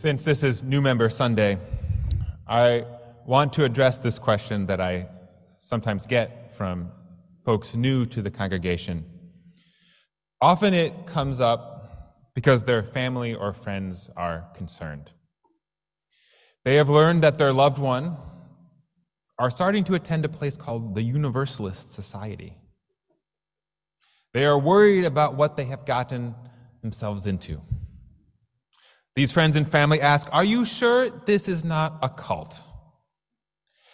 Since this is New Member Sunday, I want to address this question that I sometimes get from folks new to the congregation. Often it comes up because their family or friends are concerned. They have learned that their loved one are starting to attend a place called the Universalist Society. They are worried about what they have gotten themselves into. These friends and family ask, Are you sure this is not a cult?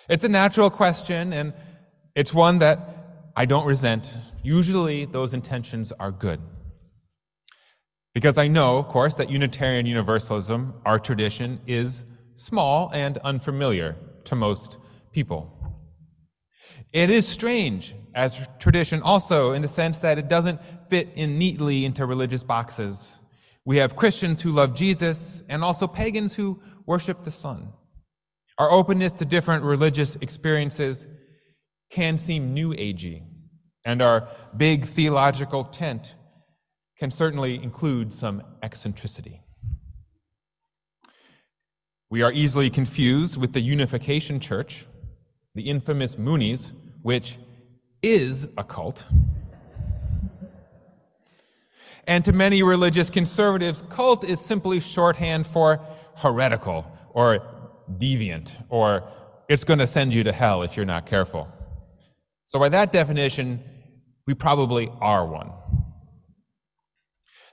It's a natural question, and it's one that I don't resent. Usually, those intentions are good. Because I know, of course, that Unitarian Universalism, our tradition, is small and unfamiliar to most people. It is strange as tradition also in the sense that it doesn't fit in neatly into religious boxes. We have Christians who love Jesus and also pagans who worship the sun. Our openness to different religious experiences can seem new agey, and our big theological tent can certainly include some eccentricity. We are easily confused with the Unification Church, the infamous Moonies, which is a cult. And to many religious conservatives, cult is simply shorthand for heretical or deviant, or it's going to send you to hell if you're not careful. So, by that definition, we probably are one.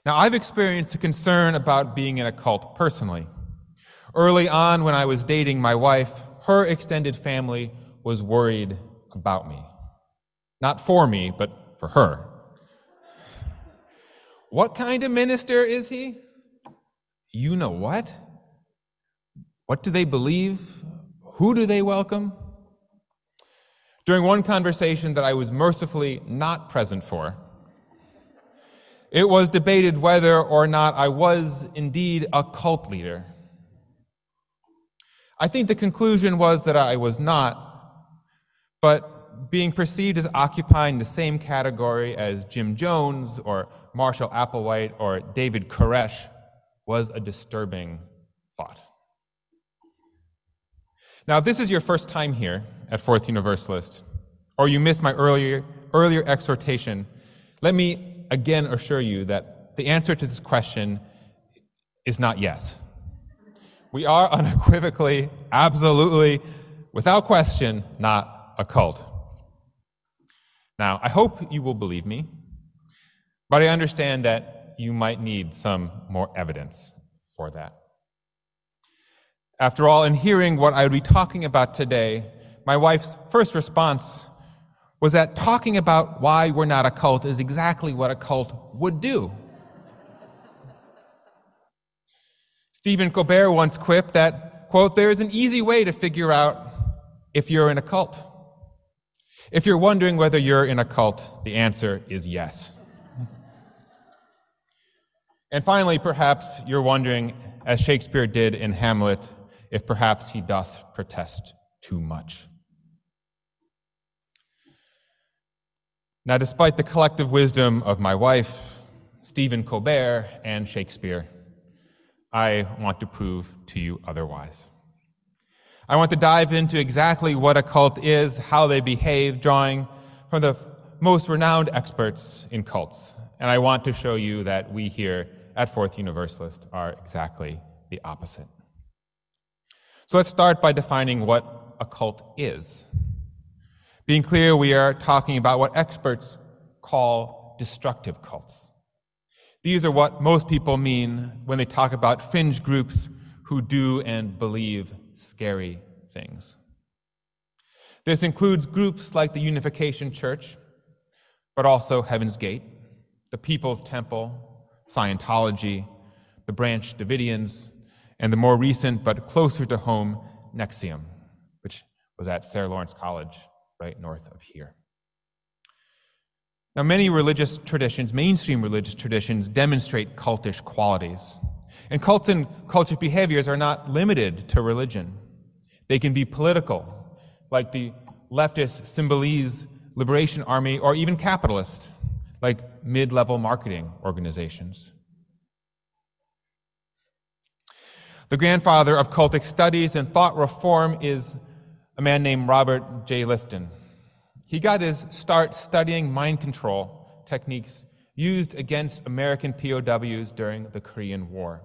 Now, I've experienced a concern about being in a cult personally. Early on, when I was dating my wife, her extended family was worried about me. Not for me, but for her. What kind of minister is he? You know what? What do they believe? Who do they welcome? During one conversation that I was mercifully not present for, it was debated whether or not I was indeed a cult leader. I think the conclusion was that I was not, but being perceived as occupying the same category as Jim Jones or Marshall Applewhite or David Koresh was a disturbing thought. Now, if this is your first time here at Fourth Universalist, or you missed my earlier, earlier exhortation, let me again assure you that the answer to this question is not yes. We are unequivocally, absolutely, without question, not a cult. Now, I hope you will believe me but I understand that you might need some more evidence for that. After all, in hearing what I would be talking about today, my wife's first response was that talking about why we're not a cult is exactly what a cult would do. Stephen Colbert once quipped that, quote, there is an easy way to figure out if you're in a cult. If you're wondering whether you're in a cult, the answer is yes. And finally, perhaps you're wondering, as Shakespeare did in Hamlet, if perhaps he doth protest too much. Now, despite the collective wisdom of my wife, Stephen Colbert, and Shakespeare, I want to prove to you otherwise. I want to dive into exactly what a cult is, how they behave, drawing from the most renowned experts in cults. And I want to show you that we here at Fourth Universalist are exactly the opposite. So let's start by defining what a cult is. Being clear, we are talking about what experts call destructive cults. These are what most people mean when they talk about fringe groups who do and believe scary things. This includes groups like the Unification Church, but also Heaven's Gate, the People's Temple, Scientology, the Branch Davidians, and the more recent but closer to home, NXIVM, which was at Sarah Lawrence College right north of here. Now, many religious traditions, mainstream religious traditions, demonstrate cultish qualities. And cults and cultish behaviors are not limited to religion. They can be political, like the leftist Symbionese Liberation Army, or even capitalist, like mid level marketing organizations. The grandfather of cultic studies and thought reform is a man named Robert J. Lifton. He got his start studying mind control techniques used against American POWs during the Korean War,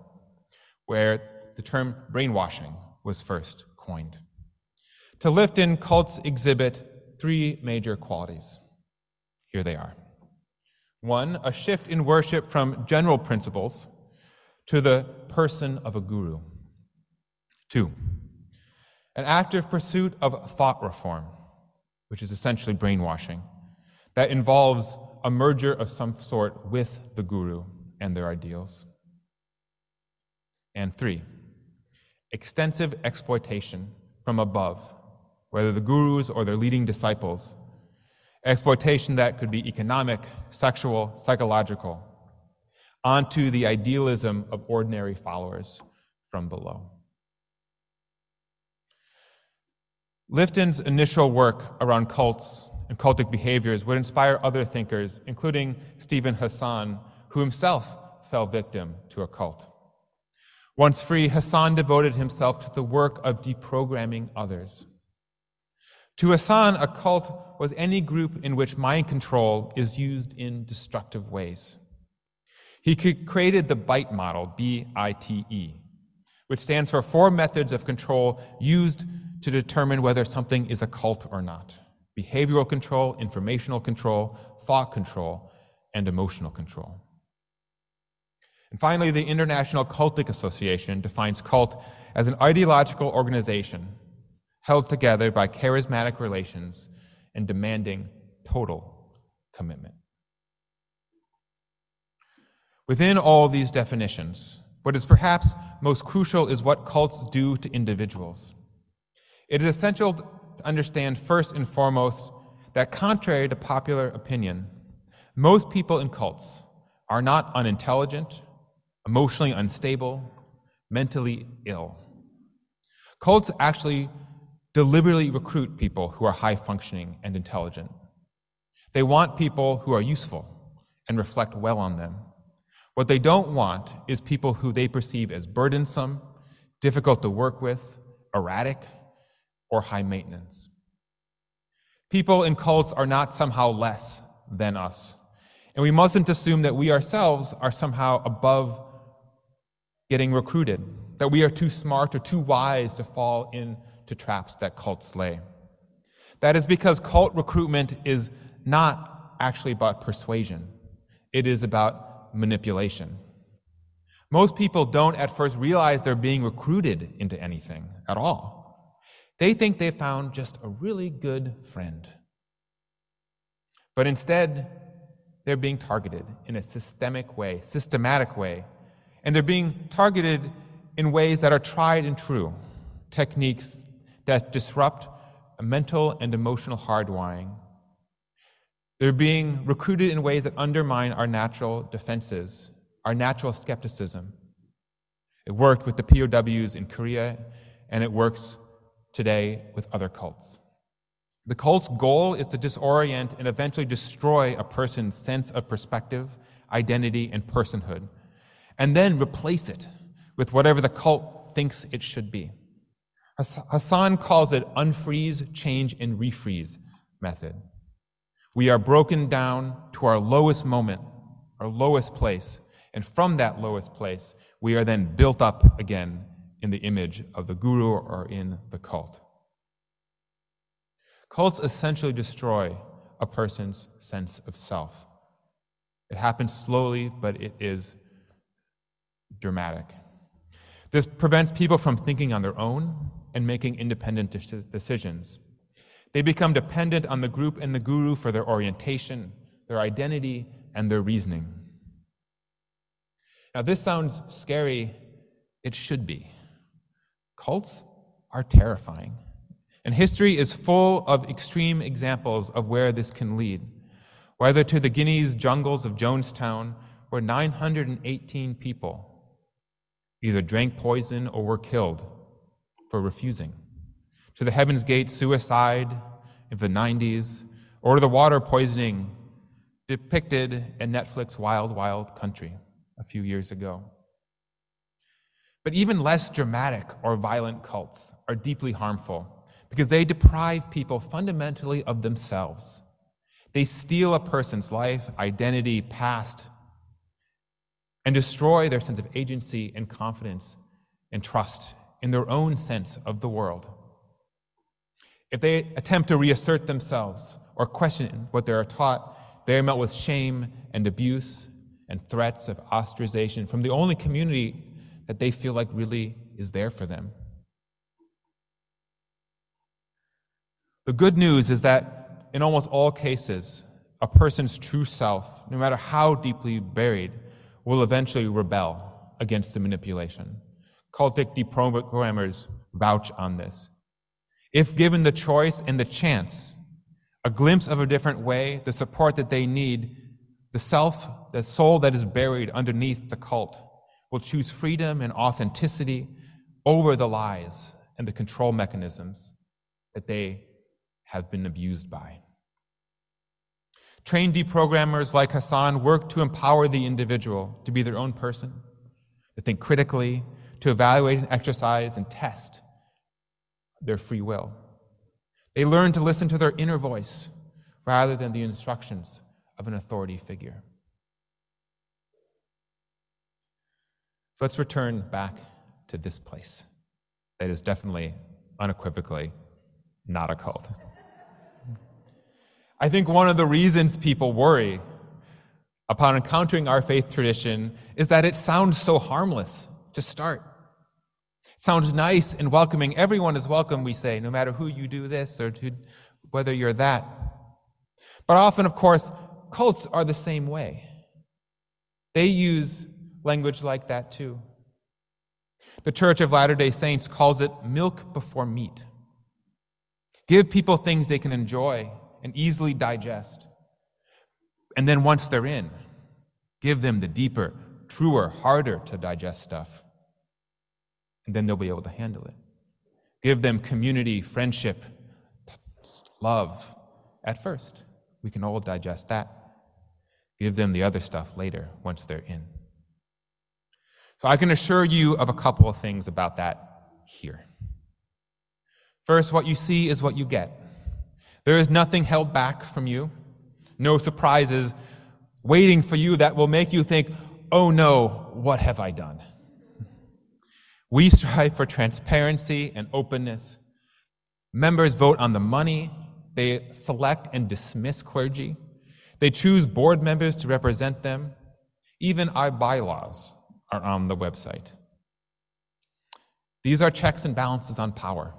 where the term brainwashing was first coined. To Lifton, cults exhibit three major qualities. Here they are. One, a shift in worship from general principles to the person of a guru. Two, an active pursuit of thought reform, which is essentially brainwashing, that involves a merger of some sort with the guru and their ideals. And three, extensive exploitation from above, whether the gurus or their leading disciples, exploitation that could be economic, sexual, psychological, onto the idealism of ordinary followers from below. Lifton's initial work around cults and cultic behaviors would inspire other thinkers, including Steven Hassan, who himself fell victim to a cult. Once free, Hassan devoted himself to the work of deprogramming others. To Hassan, a cult was any group in which mind control is used in destructive ways. He created the BITE model, B I T E, which stands for four methods of control used to determine whether something is a cult or not behavioral control, informational control, thought control, and emotional control. And finally, the International Cultic Association defines cult as an ideological organization held together by charismatic relations and demanding total commitment. Within all these definitions, what is perhaps most crucial is what cults do to individuals. It is essential to understand first and foremost that, contrary to popular opinion, most people in cults are not unintelligent, emotionally unstable, mentally ill. Cults actually deliberately recruit people who are high functioning and intelligent. They want people who are useful and reflect well on them. What they don't want is people who they perceive as burdensome, difficult to work with, erratic, or high maintenance. People in cults are not somehow less than us. And we mustn't assume that we ourselves are somehow above getting recruited, that we are too smart or too wise to fall into traps that cults lay. That is because cult recruitment is not actually about persuasion, it is about manipulation. Most people don't at first realize they're being recruited into anything at all. They think they've found just a really good friend. But instead, they're being targeted in a systemic way, systematic way. And they're being targeted in ways that are tried and true, techniques that disrupt mental and emotional hardwiring. They're being recruited in ways that undermine our natural defenses, our natural skepticism. It worked with the POWs in Korea, and it works today with other cults. The cult's goal is to disorient and eventually destroy a person's sense of perspective, identity, and personhood, and then replace it with whatever the cult thinks it should be. Hassan calls it unfreeze, change, and refreeze method. We are broken down to our lowest moment, our lowest place, and from that lowest place, we are then built up again in the image of the guru or in the cult. Cults essentially destroy a person's sense of self. It happens slowly, but it is dramatic. This prevents people from thinking on their own and making independent decisions. They become dependent on the group and the guru for their orientation, their identity, and their reasoning. Now, this sounds scary. It should be. Cults are terrifying. And history is full of extreme examples of where this can lead, whether to the Guyana's jungles of Jonestown, where 918 people either drank poison or were killed for refusing, to the Heaven's Gate suicide in the 90s, or to the water poisoning depicted in Netflix Wild Wild Country a few years ago. But even less dramatic or violent cults are deeply harmful because they deprive people fundamentally of themselves. They steal a person's life, identity, past, and destroy their sense of agency and confidence and trust in their own sense of the world. If they attempt to reassert themselves or question what they are taught, they are met with shame and abuse and threats of ostracization from the only community that they feel like really is there for them. The good news is that in almost all cases, a person's true self, no matter how deeply buried, will eventually rebel against the manipulation. Cultic deprogrammers vouch on this. If given the choice and the chance, a glimpse of a different way, the support that they need, the self, the soul that is buried underneath the cult, will choose freedom and authenticity over the lies and the control mechanisms that they have been abused by. Trained deprogrammers like Hassan work to empower the individual to be their own person, to think critically, to evaluate and exercise and test their free will. They learn to listen to their inner voice rather than the instructions of an authority figure. So let's return back to this place that is definitely, unequivocally, not a cult. I think one of the reasons people worry upon encountering our faith tradition is that it sounds so harmless to start. It sounds nice and welcoming. Everyone is welcome, we say, no matter who you do this or whether you're that. But often, of course, cults are the same way. They use language like that too. The Church of Latter day Saints calls it milk before meat. Give people things they can enjoy and easily digest. And then once they're in, give them the deeper, truer, harder to digest stuff. Then they'll be able to handle it. Give them community, friendship, love at first. We can all digest that. Give them the other stuff later once they're in. So I can assure you of a couple of things about that here. First, what you see is what you get. There is nothing held back from you, no surprises waiting for you that will make you think, oh no, what have I done? We strive for transparency and openness. Members vote on the money. They select and dismiss clergy. They choose board members to represent them. Even our bylaws are on the website. These are checks and balances on power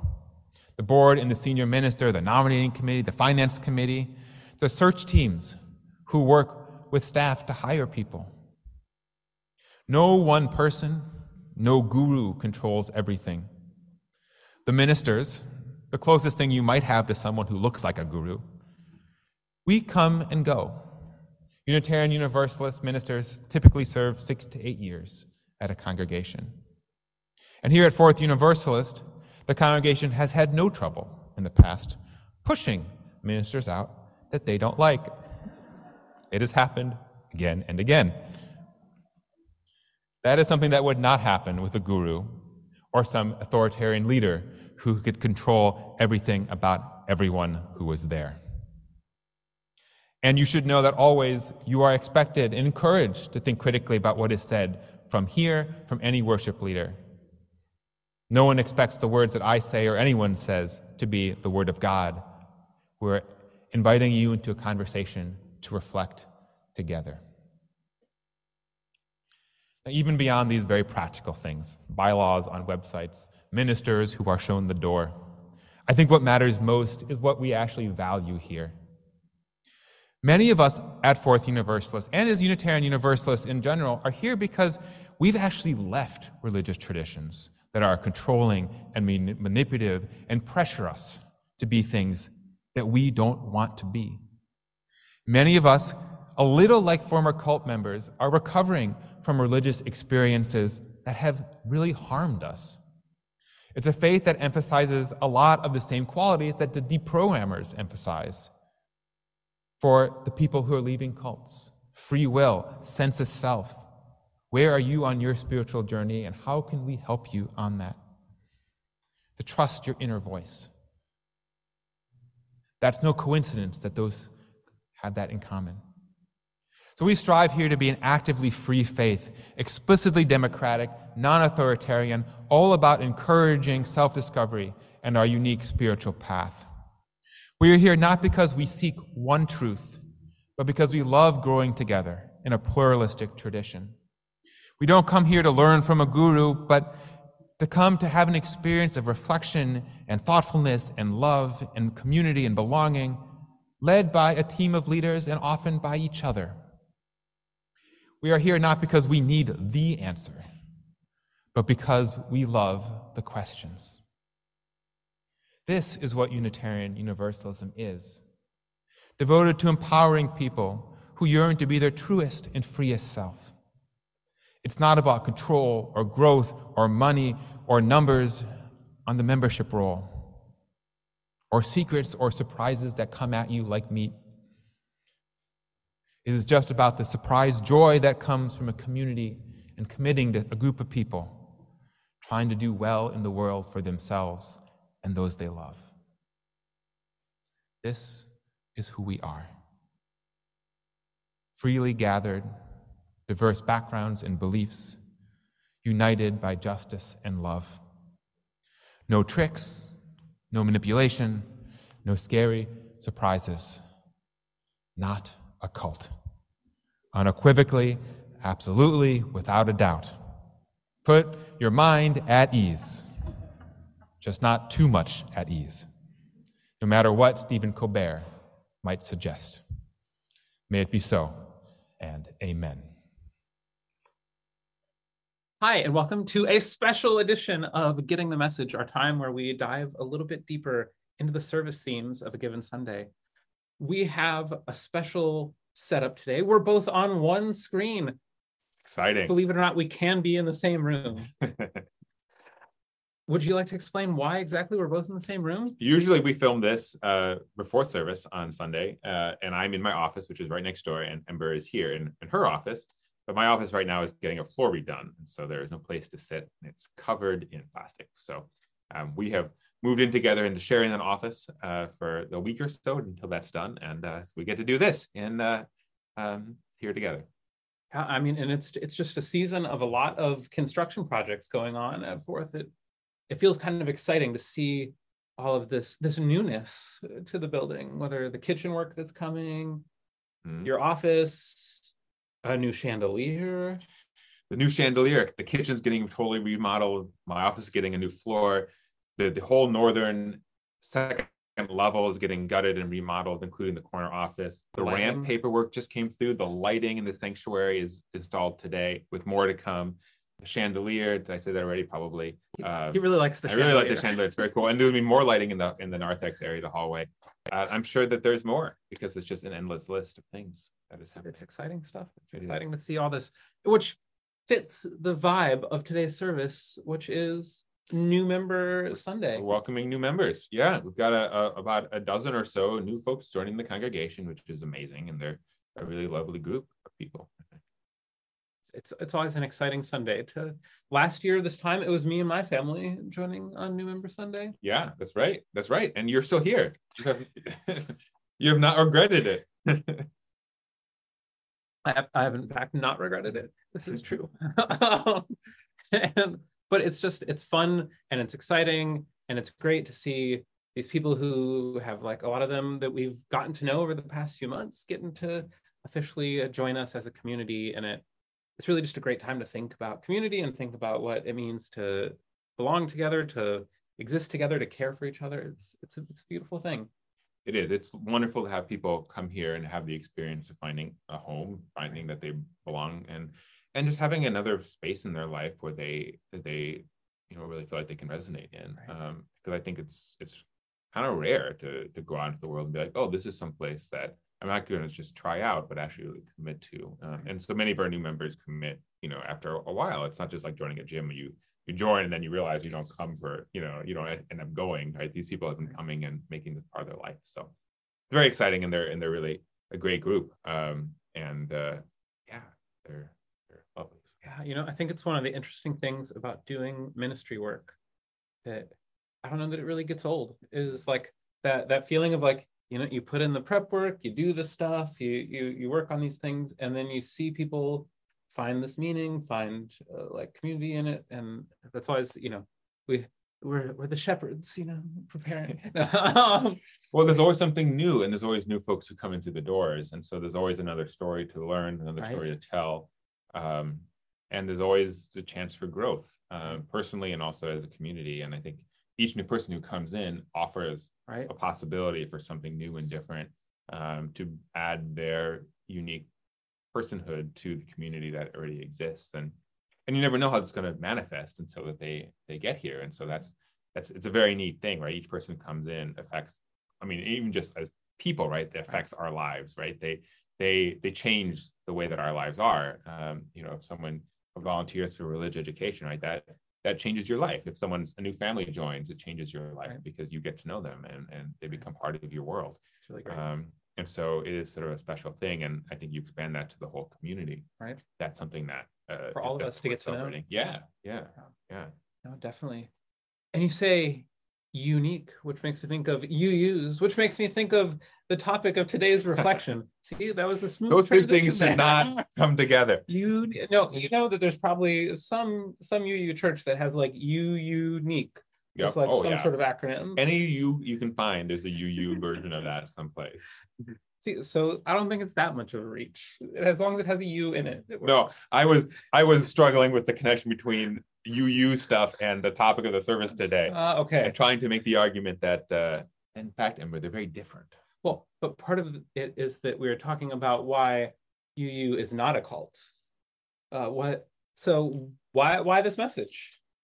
the board and the senior minister, the nominating committee, the finance committee, the search teams who work with staff to hire people. No one person, no guru controls everything. The ministers, the closest thing you might have to someone who looks like a guru, we come and go. Unitarian Universalist ministers typically serve six to eight years at a congregation. And here at Fourth Universalist, the congregation has had no trouble in the past pushing ministers out that they don't like. It has happened again and again. That is something that would not happen with a guru or some authoritarian leader who could control everything about everyone who was there. And you should know that always you are expected and encouraged to think critically about what is said from here, from any worship leader. No one expects the words that I say or anyone says to be the Word of God. We're inviting you into a conversation to reflect together. Even beyond these very practical things, bylaws on websites, ministers who are shown the door, I think what matters most is what we actually value here. Many of us at Fourth Universalists and as Unitarian Universalists in general are here because we've actually left religious traditions that are controlling and manipulative and pressure us to be things that we don't want to be. Many of us, a little like former cult members, are recovering from religious experiences that have really harmed us. It's a faith that emphasizes a lot of the same qualities that the deprogrammers emphasize for the people who are leaving cults free will, sense of self, Where are you on your spiritual journey, and how can we help you on that? To trust your inner voice. That's no coincidence that those have that in common. So we strive here to be an actively free faith, explicitly democratic, non authoritarian, all about encouraging self discovery and our unique spiritual path. We are here not because we seek one truth, but because we love growing together in a pluralistic tradition. We don't come here to learn from a guru, but to come to have an experience of reflection and thoughtfulness and love and community and belonging, led by a team of leaders and often by each other. We are here not because we need the answer, but because we love the questions. This is what Unitarian Universalism is devoted to empowering people who yearn to be their truest and freest self. It's not about control or growth or money or numbers on the membership roll or secrets or surprises that come at you like meat. It is just about the surprise joy that comes from a community and committing to a group of people trying to do well in the world for themselves and those they love. This is who we are. Freely gathered, diverse backgrounds and beliefs, united by justice and love. No tricks, no manipulation, no scary surprises. Not a cult. Unequivocally, absolutely, without a doubt. Put your mind at ease, just not too much at ease, no matter what Stephen Colbert might suggest. May it be so, and amen. Hi, and welcome to a special edition of Getting the Message, our time where we dive a little bit deeper into the service themes of a given Sunday. We have a special setup today. We're both on one screen. Exciting. Believe it or not, we can be in the same room. Would you like to explain why exactly we're both in the same room? Usually we film this uh, before service on Sunday, uh, and I'm in my office, which is right next door, and Ember is here in, in her office. But my office right now is getting a floor redone, and so there is no place to sit. And it's covered in plastic. So um, we have moved in together into sharing an office uh, for a week or so until that's done, and uh, so we get to do this in uh, um, here together. I mean, and it's it's just a season of a lot of construction projects going on at Fourth. It it feels kind of exciting to see all of this this newness to the building, whether the kitchen work that's coming, mm-hmm. your office, a new chandelier. The new chandelier. The kitchen's getting totally remodeled. My office is getting a new floor. The the whole northern second level is getting gutted and remodeled, including the corner office. The Lighting. ramp paperwork just came through. The lighting in the sanctuary is installed today, with more to come. The chandelier, did I say that already? Probably. Uh, he really likes the. I really like the chandelier. It's very cool, and there'll be more lighting in the in the narthex area, the hallway. Uh, I'm sure that there's more because it's just an endless list of things. That is it's exciting stuff. It's it exciting is. to see all this, which fits the vibe of today's service, which is new member Sunday. We're welcoming new members. Yeah, we've got a, a, about a dozen or so new folks joining the congregation, which is amazing, and they're a really lovely group of people. It's it's always an exciting Sunday. To uh, last year this time, it was me and my family joining on New Member Sunday. Yeah, that's right. That's right. And you're still here. You have, you have not regretted it. I have, I have in fact not regretted it. This is true. and, but it's just it's fun and it's exciting and it's great to see these people who have like a lot of them that we've gotten to know over the past few months getting to officially uh, join us as a community. And it it's really just a great time to think about community and think about what it means to belong together to exist together to care for each other. It's it's a, it's a beautiful thing. It is. It's wonderful to have people come here and have the experience of finding a home, finding that they belong, and and just having another space in their life where they they you know really feel like they can resonate in. Because right. um, I think it's it's kind of rare to to go out into the world and be like, oh, this is some place that I'm not going to just try out, but actually really commit to. Um, and so many of our new members commit, you know, after a while. It's not just like joining a gym. You you join and then you realize you don't come for you know you don't end up going right these people have been coming and making this part of their life so very exciting and they're and they're really a great group um and uh yeah they're you know, I think it's one of the interesting things about doing ministry work that I don't know that it really gets old. Is like that that feeling of like you know you put in the prep work, you do the stuff, you you you work on these things, and then you see people find this meaning, find uh, like community in it, and that's always you know we we're we're the shepherds, you know, preparing. Um, well, there's always something new, and there's always new folks who come into the doors, and so there's always another story to learn, another Right. story to tell, um, and there's always the chance for growth, um, personally and also as a community. And I think each new person who comes in offers right. a possibility for something new and different um, to add their unique personhood to the community that already exists. And and you never know how it's going to manifest until that they they get here. And so that's that's it's a very neat thing right? Each person comes in affects i mean even just as people right that affects our lives right? They they they change the way that our lives are. Um, you know if someone volunteers for religious education right that that changes your life if someone's a new family joins it changes your life Right. because you get to know them and and they become part of your world It's really great. um, and so it is sort of a special thing and i think you expand that to the whole community Right. that's something that uh, For all of us to get to know. yeah yeah Yeah. yeah No, definitely. And you say unique, which makes me think of UUs, which makes me think of the topic of today's reflection. See, that was a smooth. those two things should not come together You know, you know that there's probably some some UU church that has like U unique. Yep. It's like oh, some yeah. sort of acronym. any you you can find is a uu version of that someplace See, so I don't think it's that much of a reach. As long as it has a U in it. it no i was i was struggling with the connection between uu stuff and the topic of the service today Uh, okay. and trying to make the argument that uh in fact Ember, they're very different Well, but part of it is that we are talking about why UU is not a cult. Uh, what? So why why this message?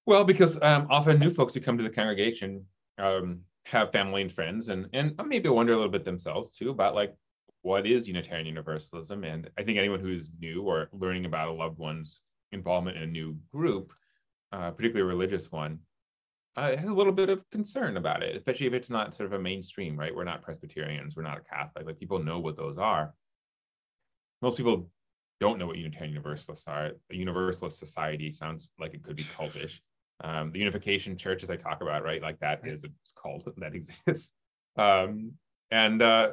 Well, because um, often new folks who come to the congregation um, have family and friends, and and maybe wonder a little bit themselves too about like what is Unitarian Universalism. And I think anyone who's new or learning about a loved one's involvement in a new group, uh, particularly a religious one, uh, has a little bit of concern about it, especially if it's not sort of a mainstream. Right? We're not Presbyterians, we're not a Catholic. Like people know what those are. Most people don't know what Unitarian Universalists are. A Universalist society sounds like it could be cultish um, the unification church as i talk about right like that is a cult that exists um, and uh,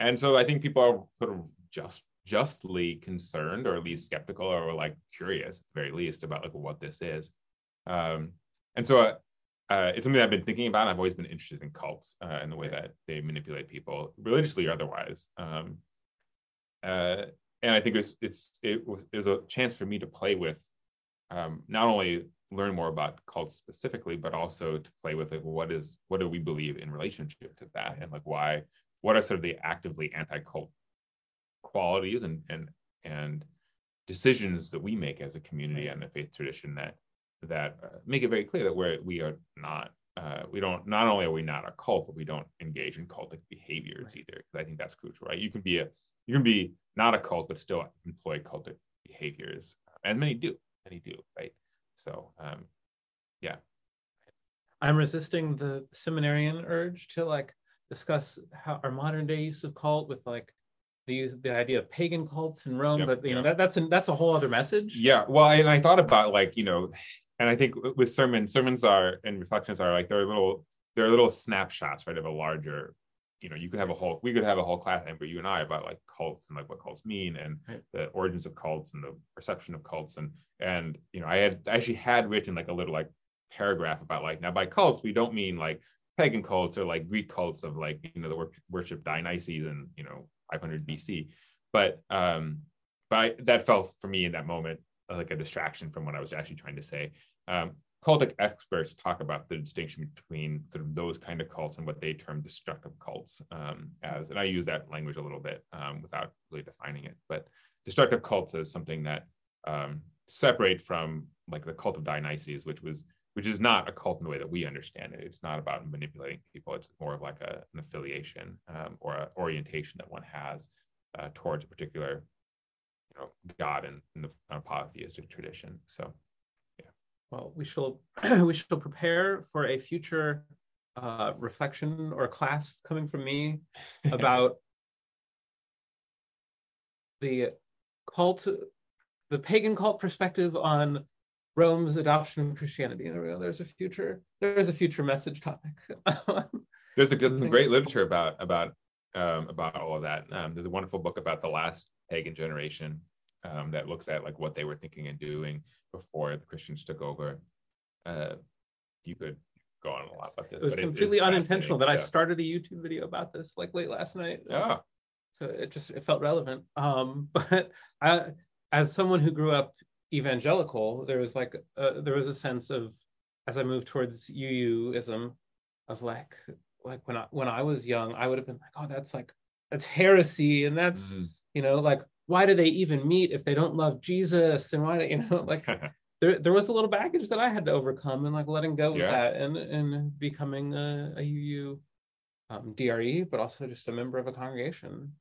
and so i think people are sort of just justly concerned or at least skeptical or like curious at the very least about like what this is. Um, and so uh, uh, it's something i've been thinking about i've always been interested in cults uh, and the way that they manipulate people religiously or otherwise. Um, uh, and i think it's it's it was, it was a chance for me to play with um, not only learn more about cults specifically, but also to play with like what is what do we believe in relationship to that, and like why what are sort of the actively anti-cult qualities and and and decisions that we make as a community and a faith tradition that that uh, make it very clear that we're we are not uh, we don't not only are we not a cult, but we don't engage in cultic behaviors Right. either. Because I think that's crucial, right? You can be a you can be not a cult, but still employ cultic behaviors, and many do, many do, right? So, um, yeah I'm resisting the seminarian urge to like discuss how our modern day use of cult with like the the idea of pagan cults in Rome, Yep, but you know that that's an, that's a whole other message. yeah. Well, and I thought about like you know, and I think with sermons, sermons are and reflections are like they're little they're little snapshots, right, of a larger. You know, you could have a whole we could have a whole class, Ember, you and I, about like cults and like what cults mean and Right. the origins of cults and the perception of cults and and you know, I had I actually had written like a little like paragraph about like now by cults we don't mean like pagan cults or like Greek cults of like you know the worship Dionysus and you know 500 BC, but um, but I, that felt for me in that moment like a distraction from what I was actually trying to say. Um, cultic experts talk about the distinction between sort of those kind of cults and what they term destructive cults um, as, and I use that language a little bit um, without really defining it. But destructive cults is something that um, separate from like the cult of Dionysus, which was which is not a cult in the way that we understand it. It's not about manipulating people. It's more of like a, an affiliation um, or an orientation that one has uh, towards a particular, you know, God in, in the uh, polytheistic tradition. So yeah. Well, we shall we shall prepare for a future uh, reflection or class coming from me about the cult the pagan cult perspective on Rome's adoption of Christianity. There's a future. There's a future message topic. there's a good, great literature about about um, about all of that. Um, there's a wonderful book about the last pagan generation um, that looks at like what they were thinking and doing before the Christians took over. Uh, you could go on a lot about this. It was completely unintentional that yeah. I started a YouTube video about this like late last night. Yeah. So it just it felt relevant. Um, but I, as someone who grew up evangelical, there was like a, there was a sense of as I moved towards UUism of like like when I when I was young, I would have been like, oh, that's like that's heresy, and that's mm-hmm. you know like why do they even meet if they don't love Jesus, and why do you know like there there was a little baggage that I had to overcome and like letting go yeah. of that and and becoming a, a UU um, DRE, but also just a member of a congregation.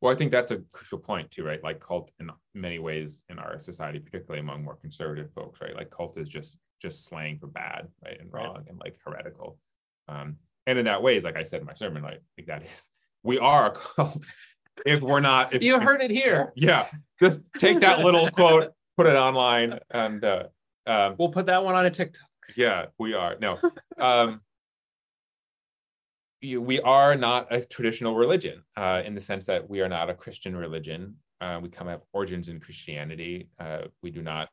Well, I think that's a crucial point too, right? Like cult in many ways in our society, particularly among more conservative folks, right? Like cult is just just slang for bad, right, and wrong right. and like heretical. Um, and in that ways, like I said in my sermon, like, like that, we are a cult. if we're not, if, you heard it here. Yeah, just take that little quote, put it online, and uh, um, we'll put that one on a TikTok. Yeah, we are. No, um, we are not a traditional religion uh, in the sense that we are not a Christian religion. Uh, we come have origins in Christianity. Uh, we do not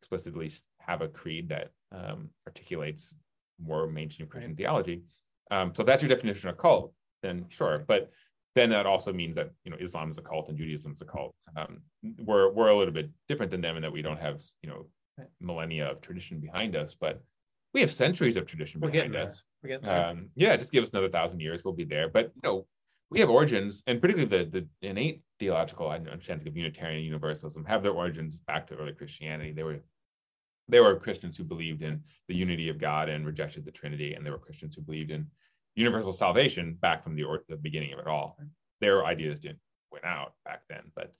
explicitly have a creed that um, articulates more mainstream Christian right. theology. Um, so that's your definition of cult. Then sure, but then that also means that you know Islam is a cult and Judaism is a cult. Um, we're we're a little bit different than them in that we don't have you know millennia of tradition behind us, but we have centuries of tradition We're behind us. Um, yeah, just give us another thousand years, we'll be there. But you know, we have origins, and particularly the the innate theological understanding of Unitarian Universalism have their origins back to early Christianity. They were there were Christians who believed in the unity of God and rejected the Trinity, and there were Christians who believed in universal salvation back from the, or, the beginning of it all. Their ideas didn't went out back then, but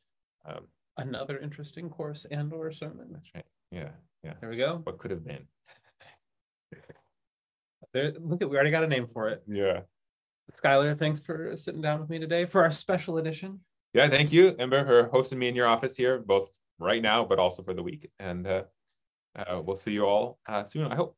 um, another interesting course and or sermon. That's right. Yeah, yeah. There we go. What could have been? There, look at we already got a name for it. Yeah. Schuyler, thanks for sitting down with me today for our special edition. Yeah, thank you, Ember, for hosting me in your office here, both right now, but also for the week. And uh, uh, we'll see you all uh, soon, I hope.